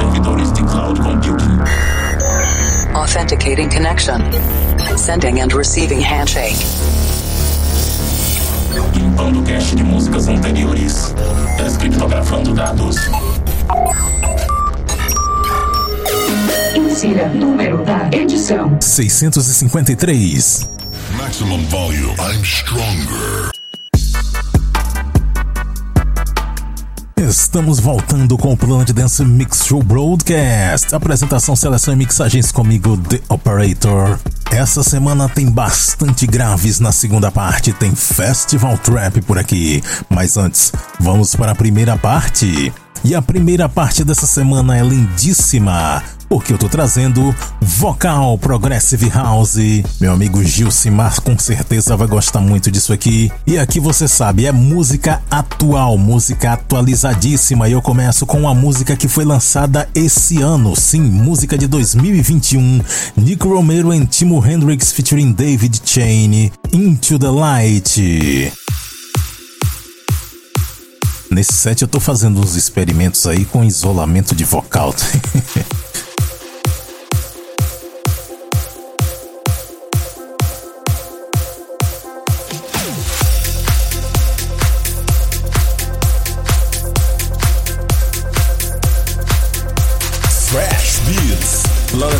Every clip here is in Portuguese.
servidores de cloud computing. Authenticating connection. Sending and receiving handshake. Limpando cache de músicas anteriores. Descriptografando dados. Insira número da edição: 653. Maximum volume. I'm stronger. Estamos voltando com o Planet Dance Mix Show Broadcast. Apresentação, seleção e mixagens comigo, The Operator. Essa semana tem bastante graves na segunda parte, tem Festival Trap por aqui. Mas antes, vamos para a primeira parte. E a primeira parte dessa semana é lindíssima, porque eu tô trazendo vocal Progressive House. Meu amigo Gilcimar com certeza vai gostar muito disso aqui. E aqui você sabe, é música atual, música atualizadíssima. E eu começo com uma música que foi lançada esse ano, sim, música de 2021. Nick Romero e Timo Hendrix featuring David Chain, Into the Light. Nesse set eu tô fazendo uns experimentos aí com isolamento de vocal.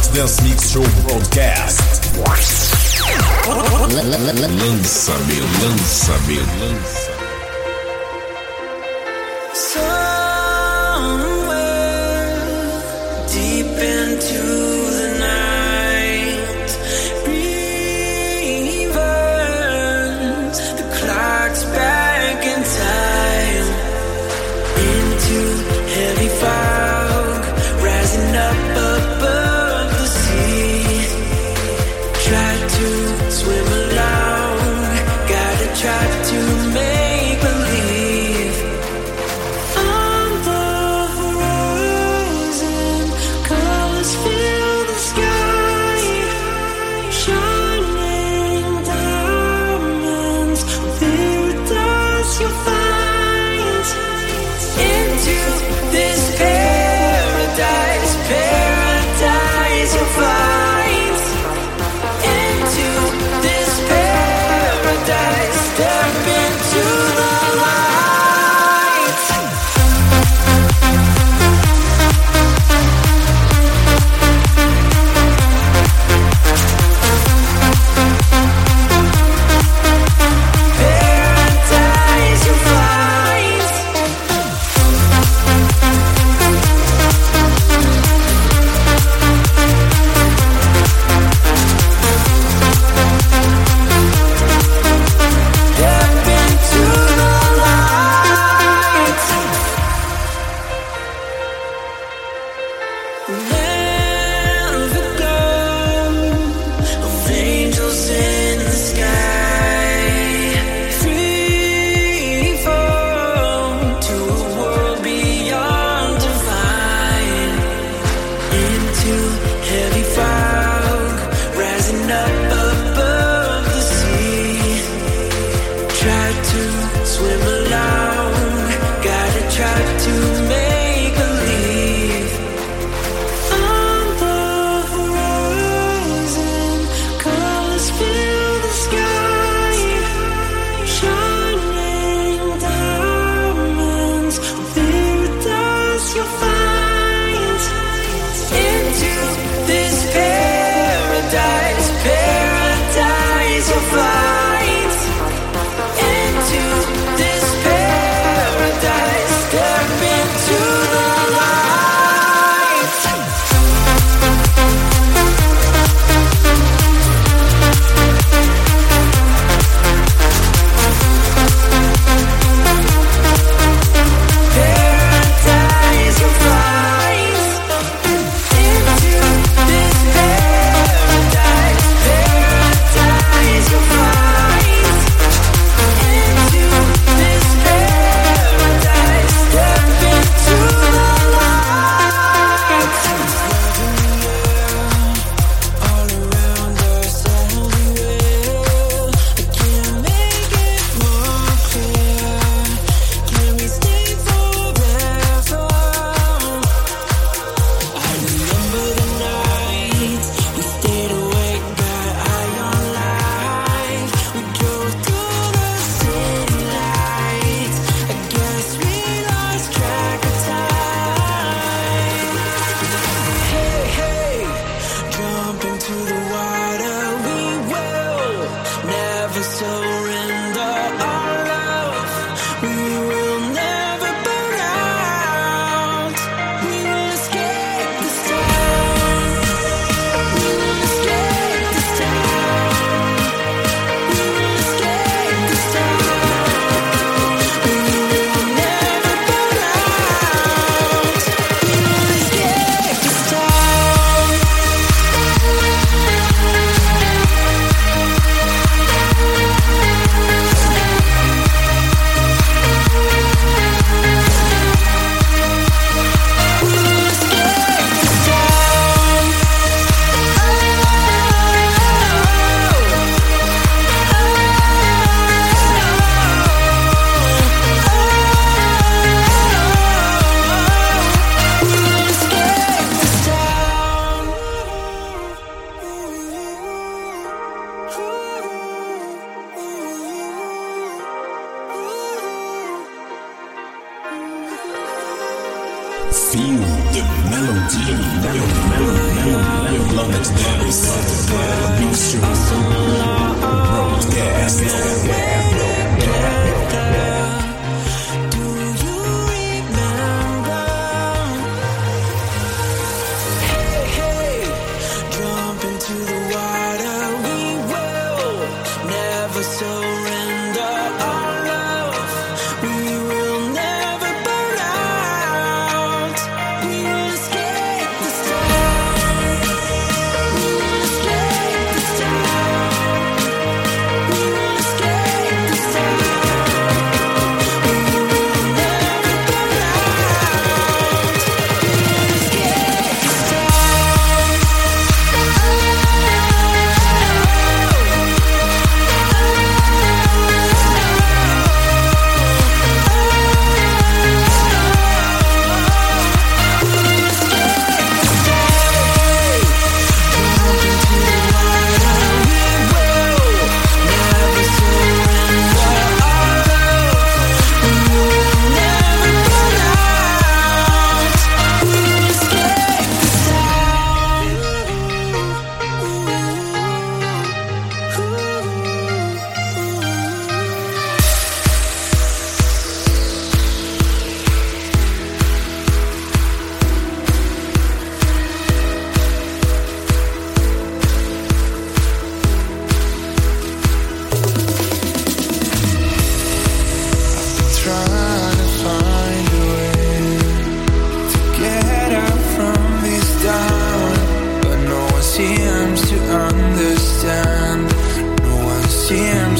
Planet Dance Mix Show Broadcast. Lança-me, lança-me, lança. Somewhere deep into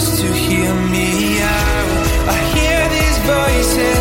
seems to hear me out. I hear these voices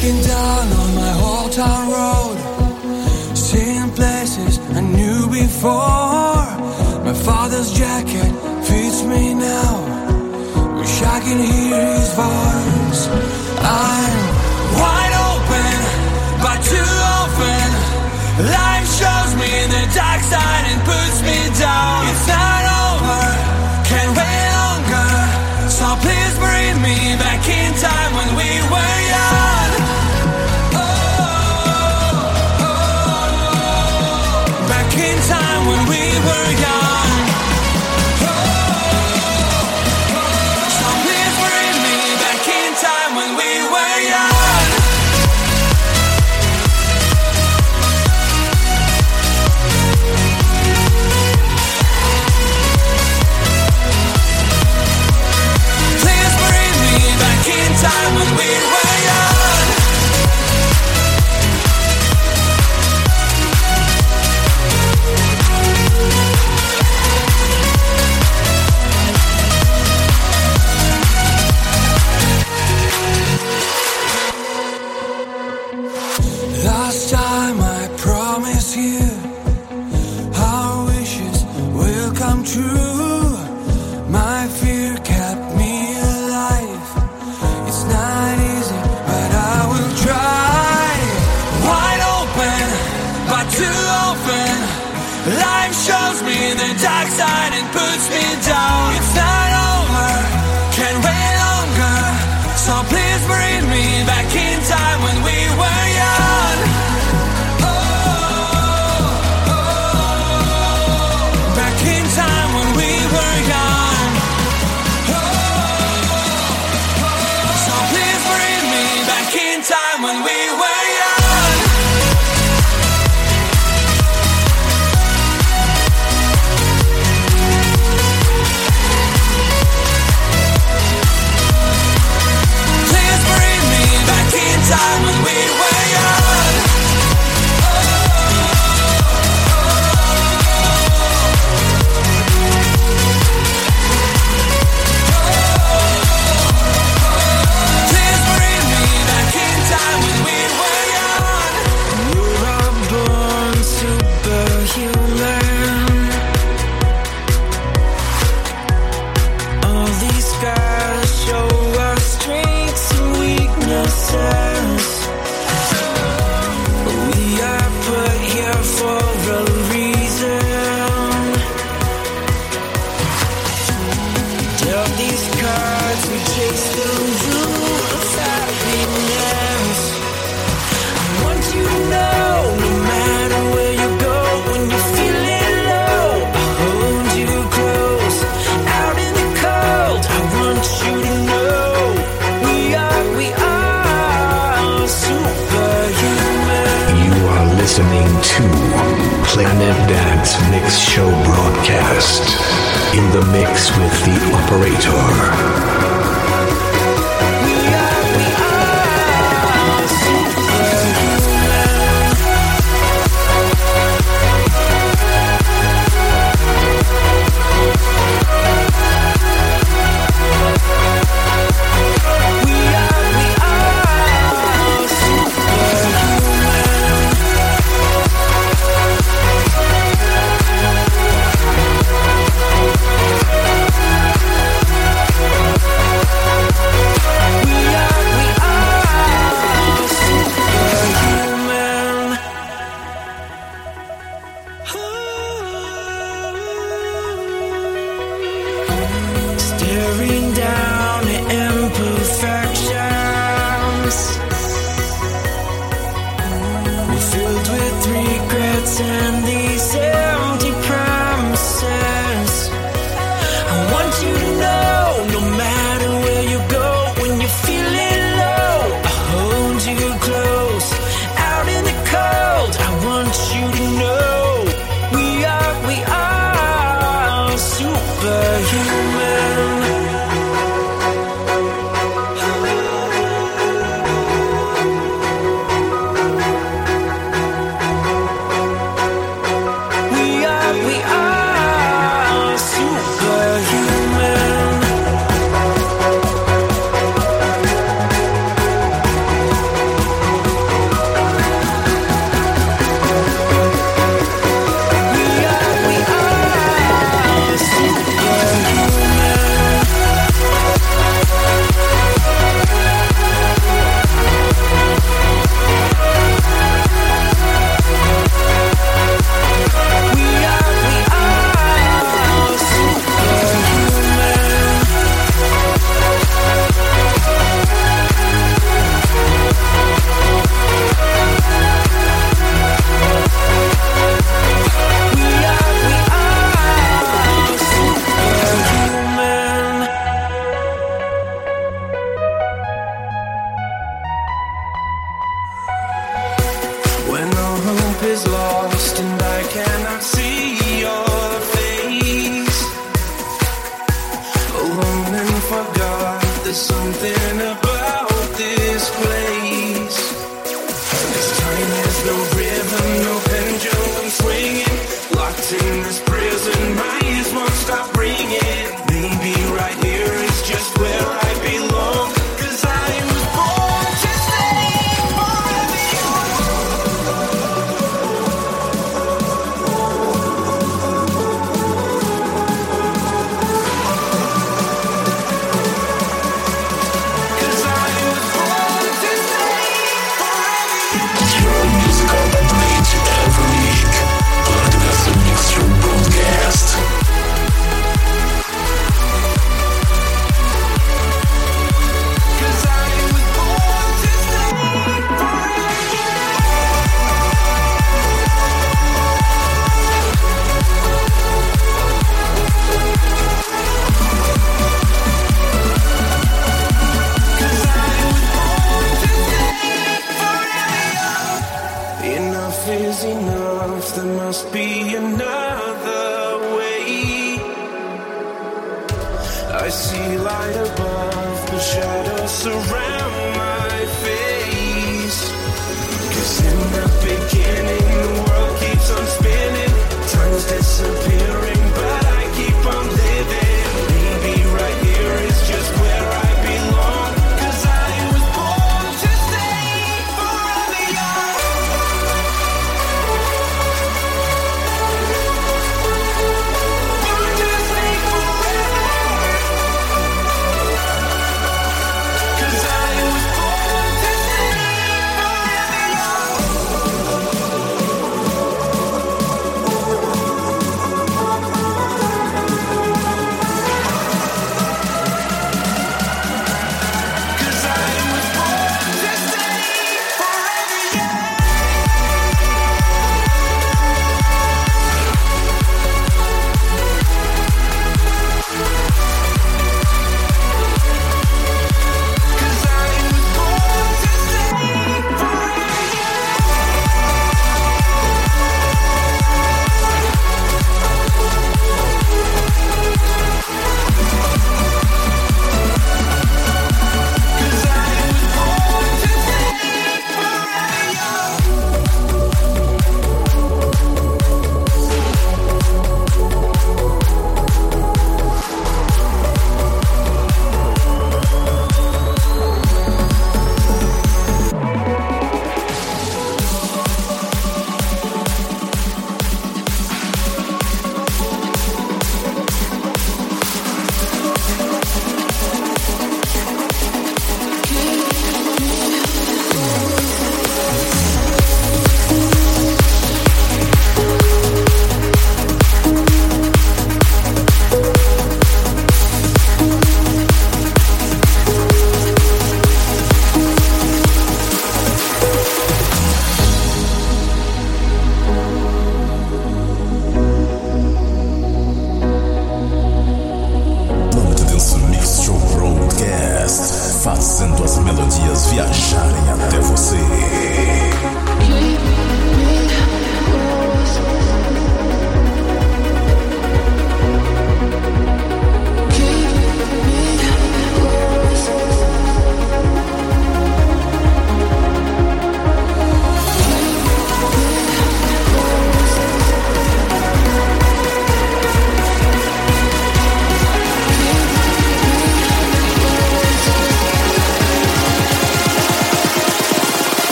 Looking down on my old town road. Seeing places I knew before. My father's jacket fits me now. Wish I could hear his voice. I'm wide open, but too often. Life shows me the dark side and puts me down. It's not over, can't wait longer. So please bring me back in. inside show broadcast in the mix with the operator.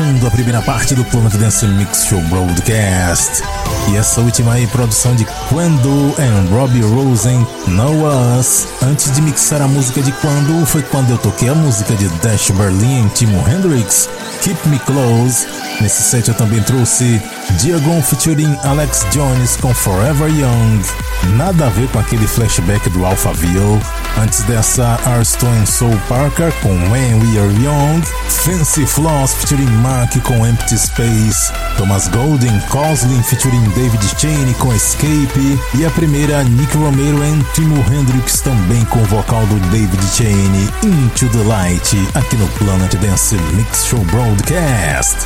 Fechando a primeira parte do Planet Dance Mix Show Broadcast. E essa última aí, produção de Quando and Robbie Rosen, Know Us. Antes de mixar a música de Quando, foi quando eu toquei a música de Dash Berlin e Timo Hendrix, Keep Me Close. Nesse set eu também trouxe Diagon featuring Alex Jones com Forever Young. Nada a ver com aquele flashback do Alphaville. Antes dessa, Arstone Soul Parker com When We Are Young. Fancy Floss featuring Mark com Empty Space. Thomas Golden Coslin featuring David Cheney com Escape. E a primeira, Nick Romero e Timo Hendrix também com o vocal do David Cheney, Into the Light, aqui no Planet Dance Mix Show Broadcast.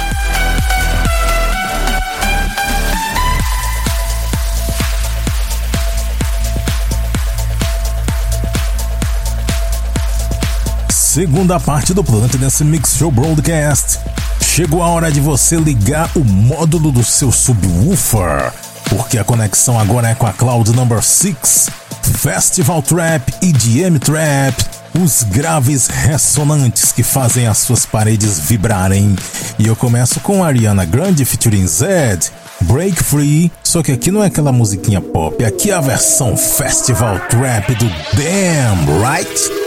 Segunda parte do Planet Dance Mix Show Broadcast. Chegou a hora de você ligar o módulo do seu subwoofer, porque a conexão agora é com a Cloud Number 6, Festival Trap e DM Trap, os graves ressonantes que fazem as suas paredes vibrarem. E eu começo com Ariana Grande featuring Zed, Break Free, só que aqui não é aquela musiquinha pop, aqui é a versão Festival Trap do Damn, right?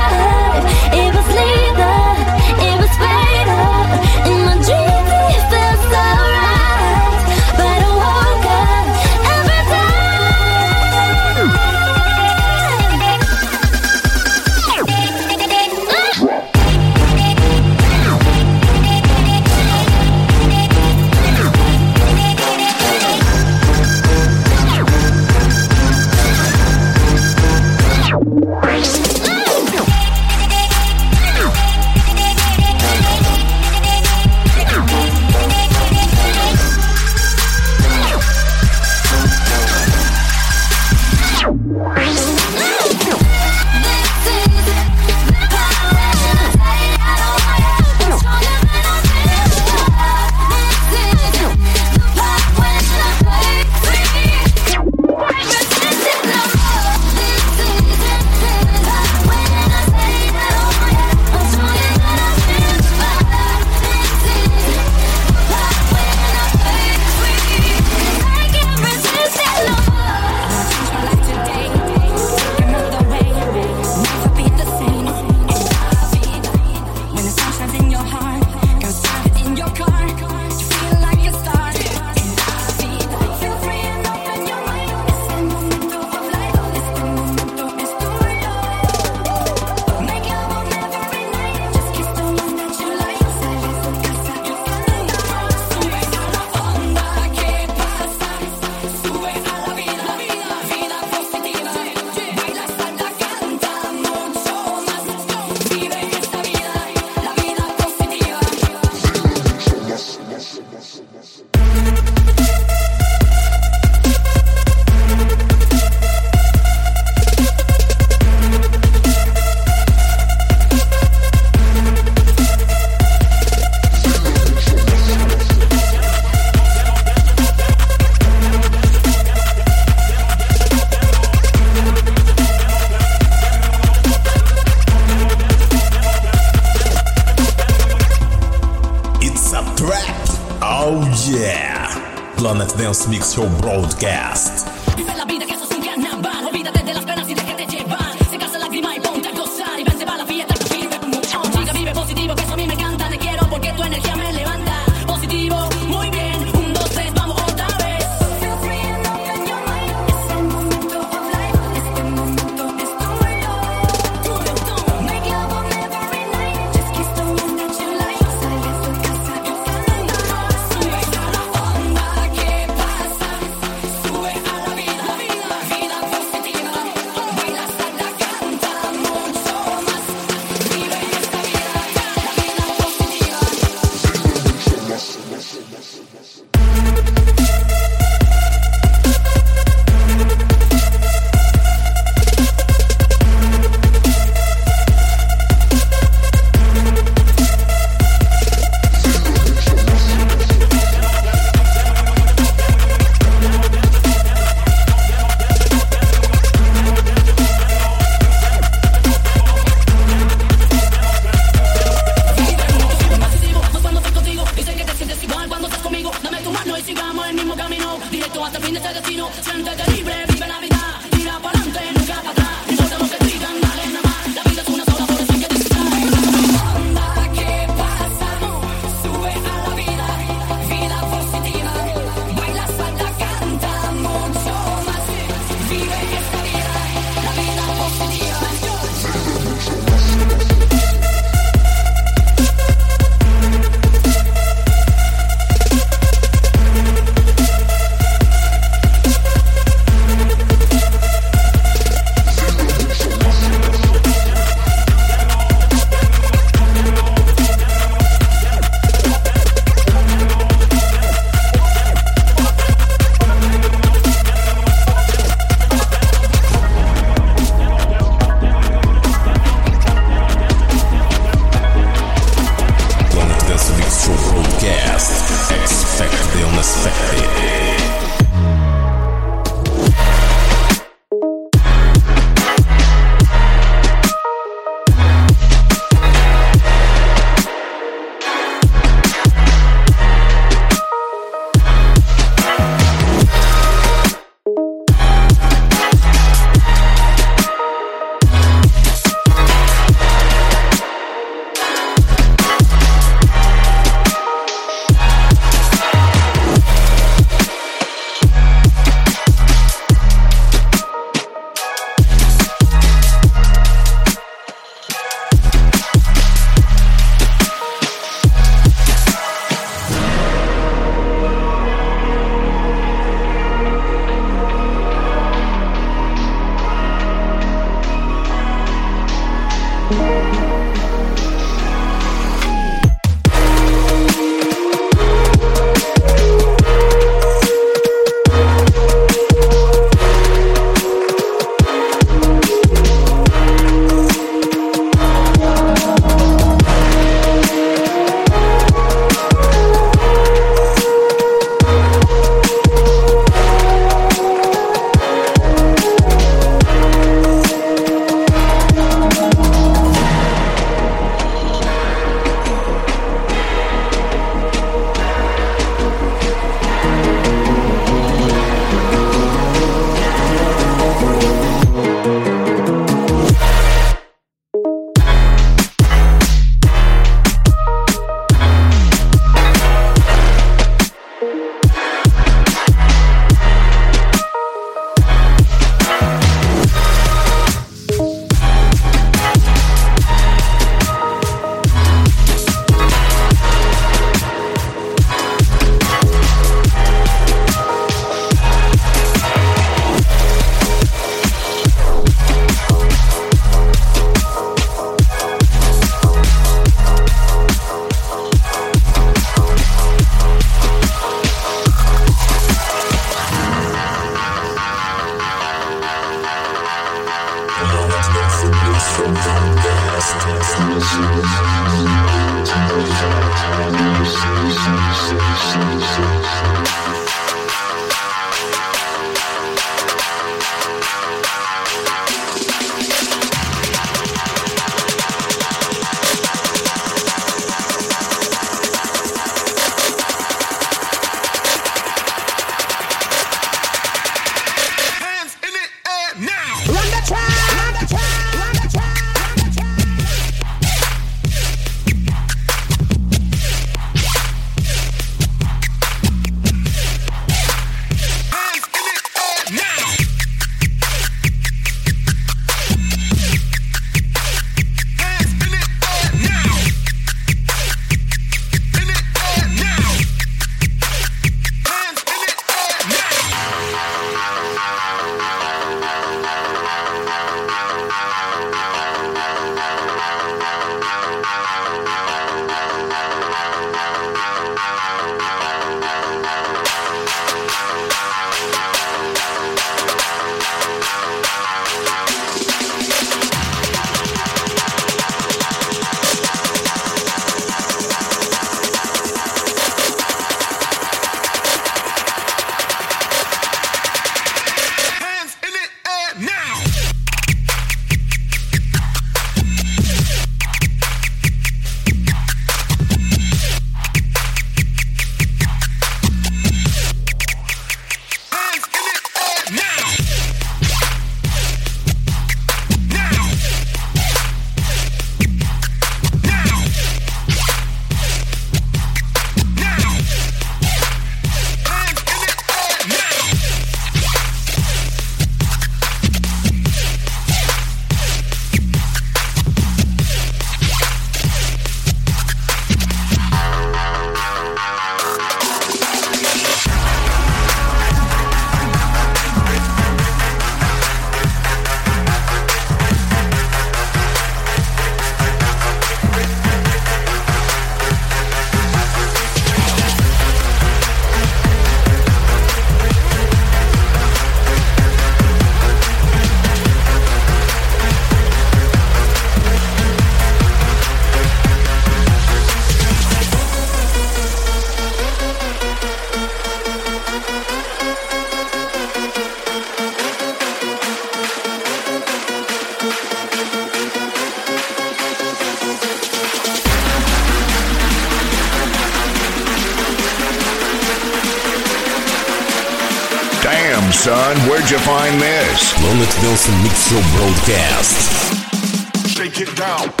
Where'd you find this? Planet Dance Mix Show Broadcast. Shake it down.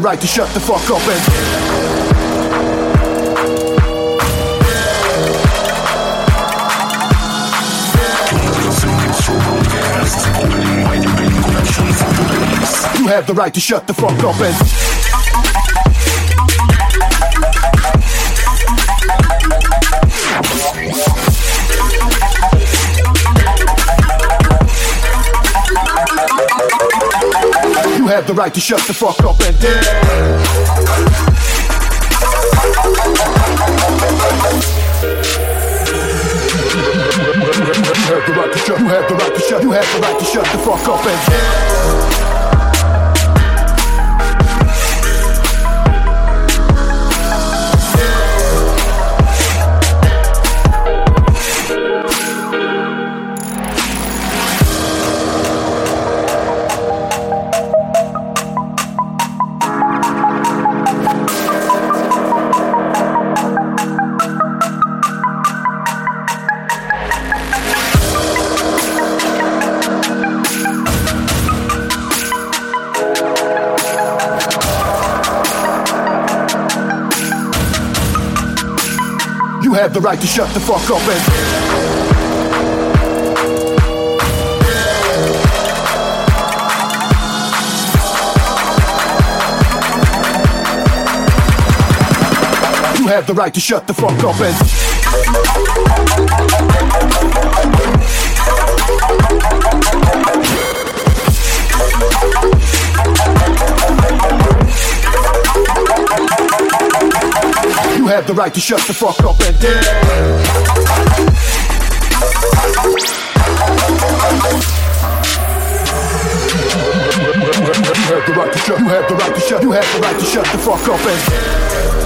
The right to shut the fuck up and. You have the right to shut the fuck up and. Have the right to shut the fuck up and. dance. You have the right to shut. You have the right to shut. You have the right to shut the fuck up and. You have the right to shut the fuck up and. You have the right to shut the fuck up and. Have the right to shut the fuck up and. You have the right to shut. You have the right to shut. You have the right to shut the fuck up and.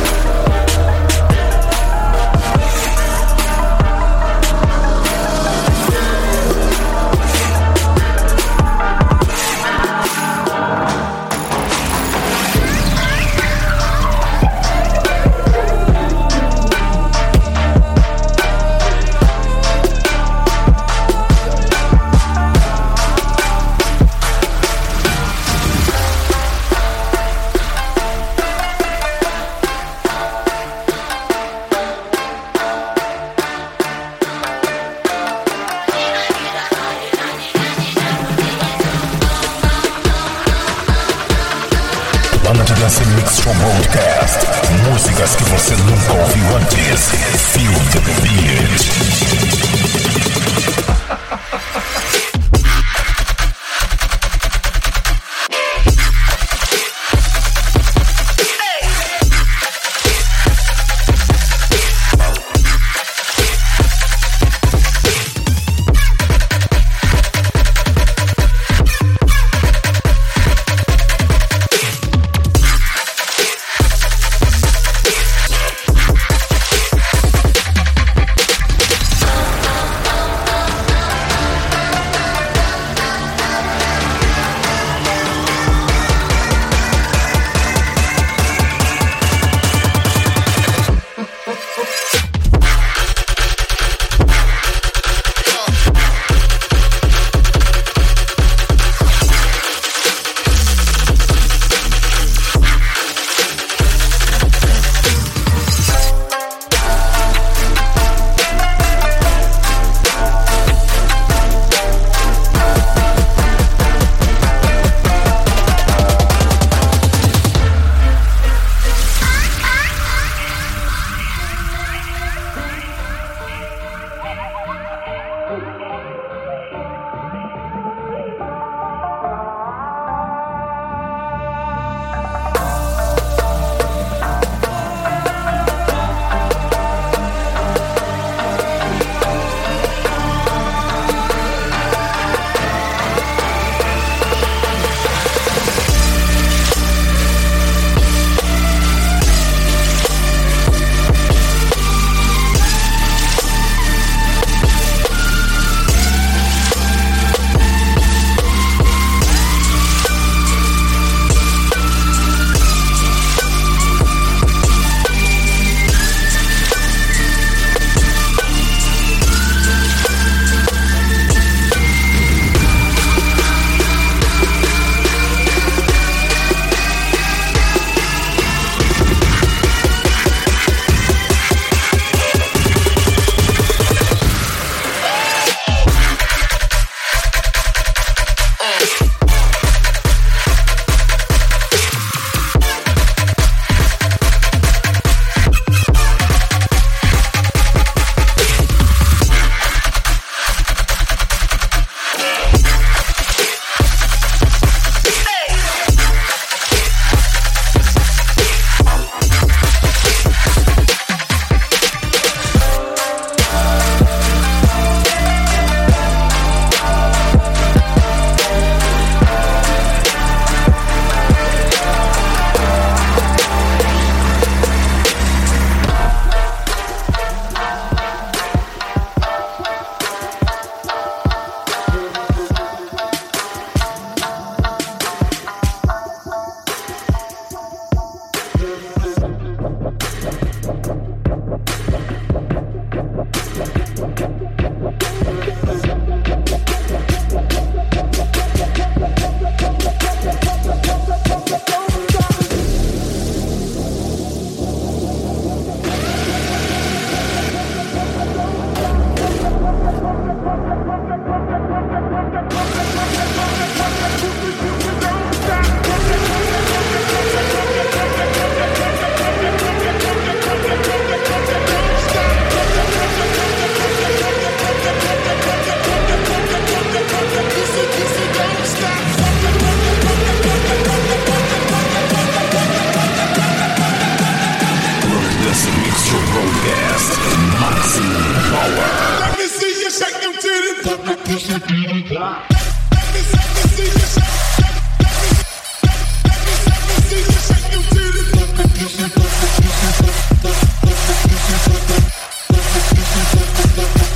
Titties.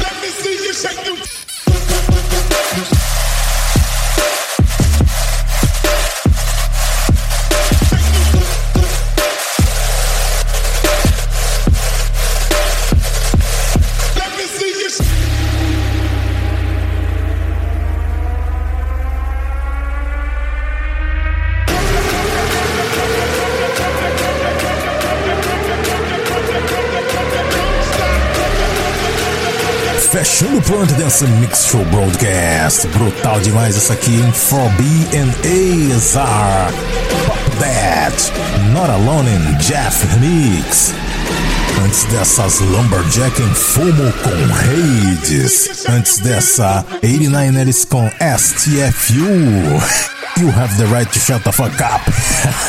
Let me see you shake them. O Planet Dance Mix Show Broadcast. Brutal demais essa aqui em 4B and ASR. Pop That, Not Alone in Jeff Remix. Antes dessas Lumberjack em Fumo com Hades. Antes dessa 89ers com STFU. You have the right to shut the fuck up.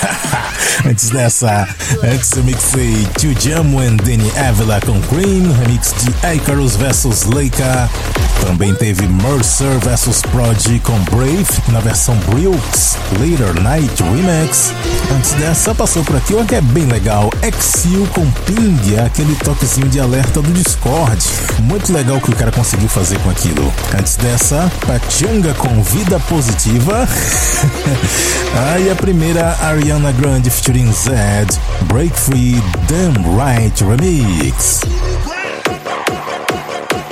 antes dessa, antes eu mixei Tio Jamo and Danny Avila com Cream, remix de Icarus vs Leica. Também teve Mercer vs Prod com Brave na versão Brooks Later Night Remix. Antes dessa, passou por aqui uma que é bem legal: Exil com Ping, aquele toquezinho de alerta do Discord. Muito legal o que o cara conseguiu fazer com aquilo. Antes dessa, Pachanga com Vida Positiva. ah, e a primeira, Ariana Grande featuring Zed, Break Free Damn Right Remix.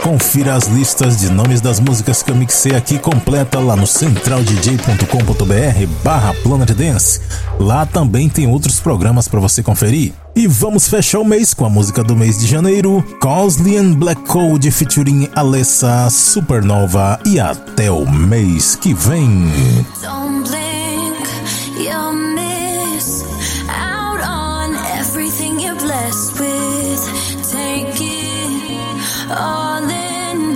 Confira as listas de nomes das músicas que eu mixei aqui completa lá no centraldj.com.br barra Planet Dance. Lá também tem outros programas para você conferir. E vamos fechar o mês com a música do mês de janeiro, Cosley and Black Code featuring Alessa Supernova e até o mês que vem. You'll miss out on everything you're blessed with. Take it all in.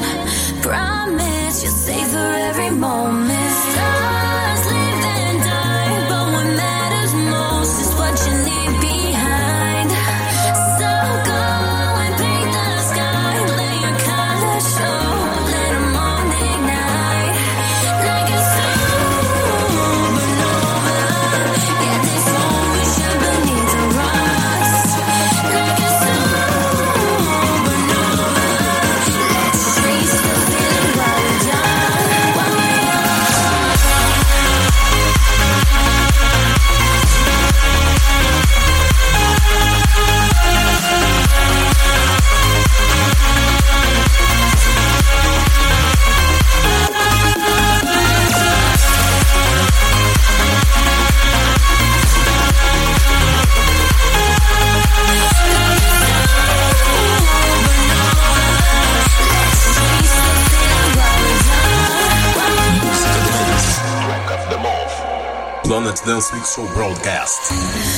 Promise you'll savor every moment. Planet Dance Mix Show Broadcast.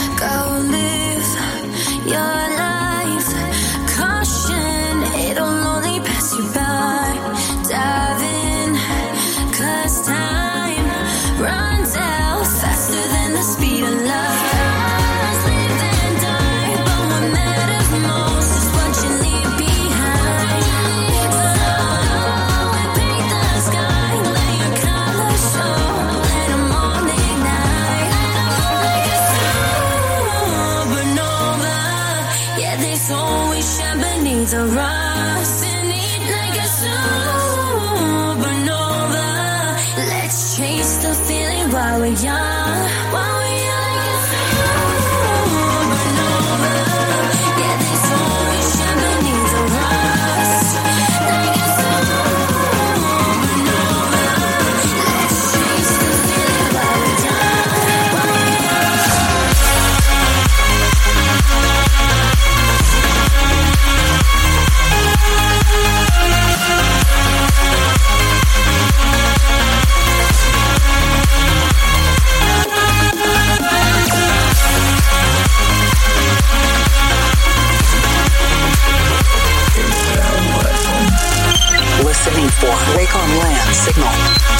Wake on Land signal.